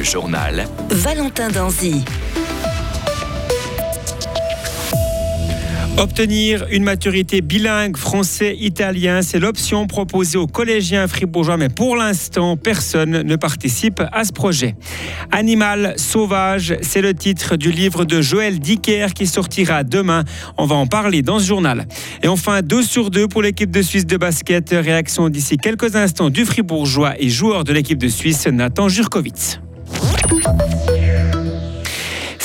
Le journal. Valentin Danzy. Obtenir une maturité bilingue français-italien, c'est l'option proposée aux collégiens fribourgeois, mais pour l'instant, personne ne participe à ce projet. Animal sauvage, c'est le titre du livre de Joël Dicker qui sortira demain. On va en parler dans ce journal. Et enfin, 2 sur 2 pour l'équipe de Suisse de basket. Réaction d'ici quelques instants du fribourgeois et joueur de l'équipe de Suisse, Nathan Jurkovic. Thank you.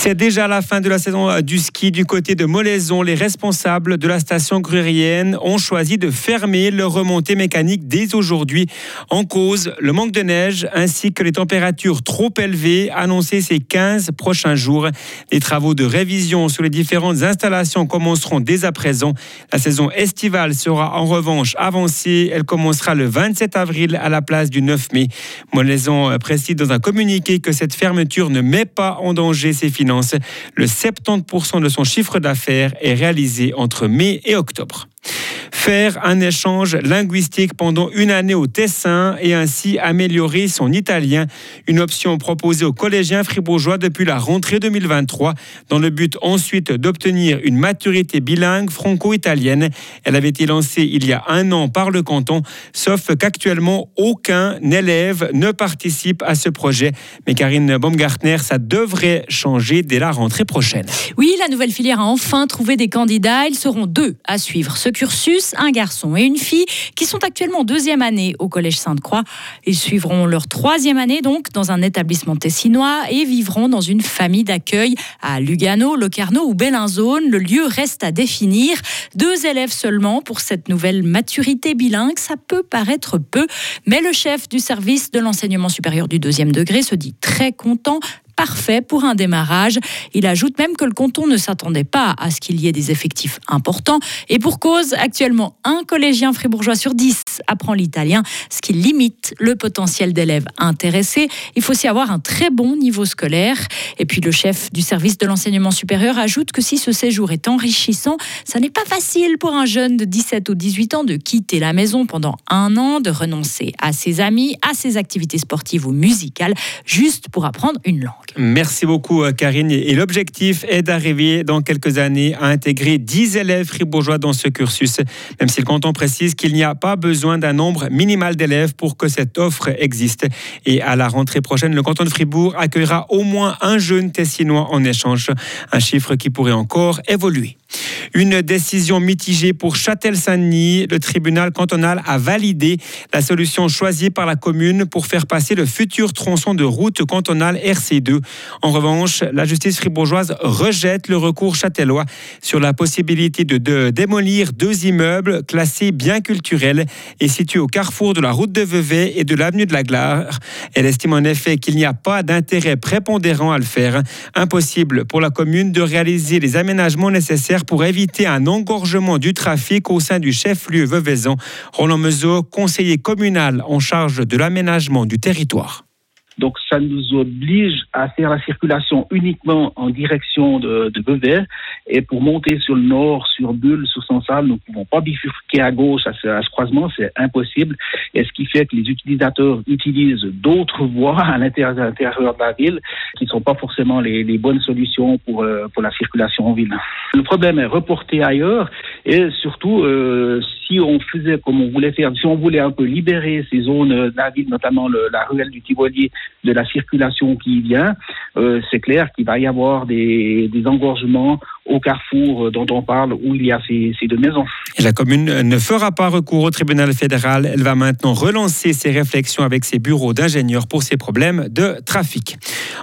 C'est déjà la fin de la saison euh, du ski du côté de Molaison. Les responsables de la station grurienne ont choisi de fermer leur remontée mécanique dès aujourd'hui. En cause, le manque de neige ainsi que les températures trop élevées annoncées ces 15 prochains jours. Les travaux de révision sur les différentes installations commenceront dès à présent. La saison estivale sera en revanche avancée. Elle commencera le 27 avril à la place du 9 mai. Molaison euh, précise dans un communiqué que cette fermeture ne met pas en danger ses finances le 70% de son chiffre d'affaires est réalisé entre mai et octobre faire un échange linguistique pendant une année au Tessin et ainsi améliorer son italien. Une option proposée aux collégiens fribourgeois depuis la rentrée 2023 dans le but ensuite d'obtenir une maturité bilingue franco-italienne. Elle avait été lancée il y a un an par le canton, sauf qu'actuellement aucun élève ne participe à ce projet. Mais Karine Baumgartner, ça devrait changer dès la rentrée prochaine. Oui, la nouvelle filière a enfin trouvé des candidats. Ils seront deux à suivre ce cursus un garçon et une fille qui sont actuellement en deuxième année au Collège Sainte-Croix. Ils suivront leur troisième année donc dans un établissement tessinois et vivront dans une famille d'accueil à Lugano, Locarno ou Bellinzone. Le lieu reste à définir. Deux élèves seulement pour cette nouvelle maturité bilingue, ça peut paraître peu, mais le chef du service de l'enseignement supérieur du deuxième degré se dit très content parfait pour un démarrage. Il ajoute même que le canton ne s'attendait pas à ce qu'il y ait des effectifs importants. Et pour cause, actuellement, un collégien fribourgeois sur dix apprend l'italien, ce qui limite le potentiel d'élèves intéressés. Il faut aussi avoir un très bon niveau scolaire. Et puis le chef du service de l'enseignement supérieur ajoute que si ce séjour est enrichissant, ça n'est pas facile pour un jeune de 17 ou 18 ans de quitter la maison pendant un an, de renoncer à ses amis, à ses activités sportives ou musicales, juste pour apprendre une langue. Merci beaucoup, euh, Karine. Et l'objectif est d'arriver dans quelques années à intégrer 10 élèves fribourgeois dans ce cursus, même si le canton précise qu'il n'y a pas besoin d'un nombre minimal d'élèves pour que cette offre existe. Et à la rentrée prochaine, le canton de Fribourg accueillera au moins un jeune tessinois en échange, un chiffre qui pourrait encore évoluer. Une décision mitigée pour Châtel-Saint-Denis. Le tribunal cantonal a validé la solution choisie par la commune pour faire passer le futur tronçon de route cantonale RC2. En revanche, la justice fribourgeoise rejette le recours châtellois sur la possibilité de, démolir deux immeubles classés biens culturels et situés au carrefour de la route de Vevey et de l'avenue de la Glare. Elle estime en effet qu'il n'y a pas d'intérêt prépondérant à le faire. Impossible pour la commune de réaliser les aménagements nécessaires pour éviter un engorgement du trafic au sein du chef-lieu Veuvezan. Roland Meuseau, conseiller communal en charge de l'aménagement du territoire. Donc ça nous oblige à faire la circulation uniquement en direction de, de Beauvais. Et pour monter sur le nord, sur Bulle, sur Sansal, nous ne pouvons pas bifurquer à gauche à ce, croisement, c'est impossible. Et ce qui fait que les utilisateurs utilisent d'autres voies à l'intérieur de la ville qui ne sont pas forcément les, les bonnes solutions pour, euh, pour la circulation en ville. Le problème est reporté ailleurs et surtout, euh, si on faisait comme on voulait faire, si on voulait un peu libérer ces zones la ville, notamment le, la ruelle du Tivolier, de la circulation qui y vient, euh, c'est clair qu'il va y avoir des, des engorgements au carrefour dont on parle où il y a ces, ces, deux maisons. Et la commune ne fera pas recours au tribunal fédéral. Elle va maintenant relancer ses réflexions avec ses bureaux d'ingénieurs pour ces problèmes de trafic.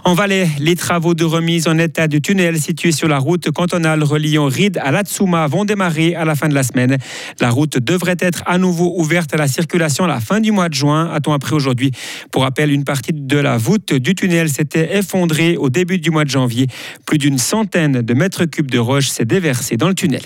En Valais, les travaux de remise en état du tunnel situé sur la route cantonale reliant Ride à Latsuma vont démarrer à la fin de la semaine. La route devrait être à nouveau ouverte à la circulation à la fin du mois de juin, a-t-on appris aujourd'hui. Pour rappel, une partie de la voûte du tunnel s'était effondrée au début du mois de janvier. Plus d'une centaine de mètres cubes de roche s'est déversé dans le tunnel.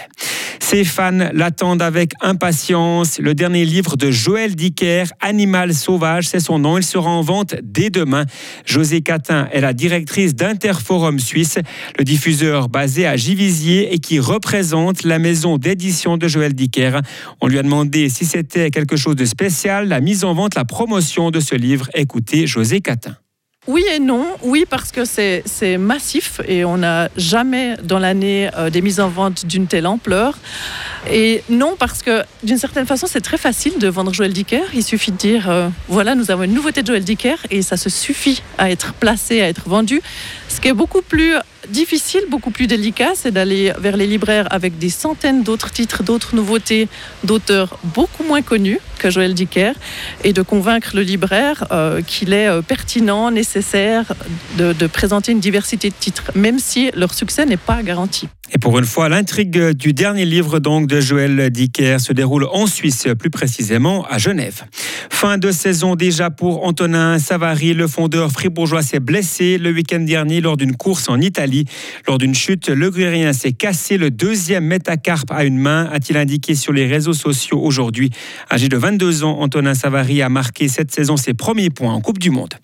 Ses fans l'attendent avec impatience. Le dernier livre de Joël Dicker, Animal sauvage, c'est son nom. Il sera en vente dès demain. José Catin est la directrice d'Interforum Suisse, le diffuseur basé à Givisier et qui représente la maison d'édition de Joël Dicker. On lui a demandé si c'était quelque chose de spécial, la mise en vente, la promotion de ce livre. Écoutez José Catin. Oui et non. Oui, parce que c'est massif et on n'a jamais dans l'année euh, des mises en vente d'une telle ampleur. Et non, parce que d'une certaine façon, c'est très facile de vendre Joël Dicker. Il suffit de dire euh, voilà, nous avons une nouveauté de Joël Dicker et ça se suffit à être placé, à être vendu. Ce qui est beaucoup plus difficile, beaucoup plus délicat, c'est d'aller vers les libraires avec des centaines d'autres titres, d'autres nouveautés, d'auteurs beaucoup moins connus que Joël Dicker, et de convaincre le libraire euh, qu'il est euh, pertinent, nécessaire de, présenter une diversité de titres, même si leur succès n'est pas garanti. Et pour une fois, l'intrigue du dernier livre donc de Joël Dicker se déroule en Suisse, plus précisément à Genève. Fin de saison déjà pour Antonin Savary, le fondeur fribourgeois s'est blessé le week-end dernier lors d'une course en Italie. Lors d'une chute, le Grurien s'est cassé le deuxième métacarpe à une main, a-t-il indiqué sur les réseaux sociaux aujourd'hui. Âgé de 22 ans, Antonin Savary a marqué cette saison ses premiers points en Coupe du Monde.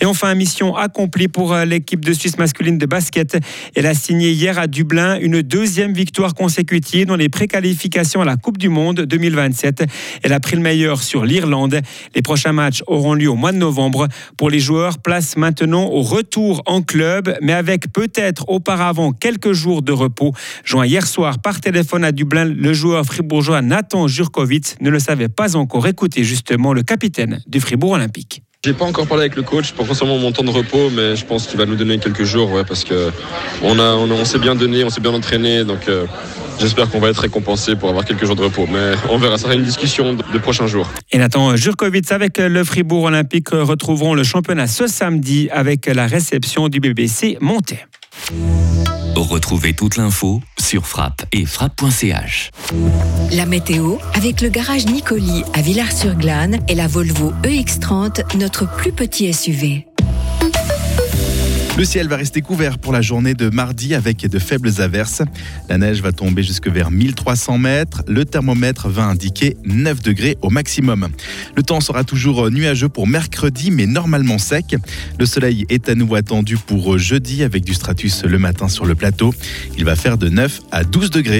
Et enfin, mission accomplie pour euh, l'équipe de Suisse masculine de basket. Elle a signé hier à Dublin une deuxième victoire consécutive dans les préqualifications à la Coupe du Monde 2027. Elle a pris le meilleur sur l'Irlande. Les prochains matchs auront lieu au mois de novembre. Pour les joueurs, place maintenant au retour en club, mais avec peut-être auparavant quelques jours de repos. Joint hier soir par téléphone à Dublin, le joueur fribourgeois Nathan Jurkovic ne le savait pas encore. Écoutez justement le capitaine du Fribourg Olympique. J'ai pas encore parlé avec le coach pour forcément mon temps de repos, mais je pense qu'il va nous donner quelques jours, parce que on a, on, s'est bien donné, on s'est bien entraîné, donc euh, j'espère qu'on va être récompensé pour avoir quelques jours de repos. Mais on verra, ça sera une discussion de, de prochains jours. Et Nathan Jurkovic avec le Fribourg Olympique retrouveront le championnat ce samedi avec la réception du BBC Monté. Retrouvez toute l'info sur frappe et frappe.ch. La météo avec le garage Nicoli à Villars-sur-Glane et la Volvo EX30, notre plus petit SUV. Le ciel va rester couvert pour la journée de mardi avec de faibles averses. La neige va tomber jusque vers 1300 mètres. Le thermomètre va indiquer 9 degrés au maximum. Le temps sera toujours nuageux pour mercredi, mais normalement sec. Le soleil est à nouveau attendu pour jeudi avec du stratus le matin sur le plateau. Il va faire de 9 à 12 degrés.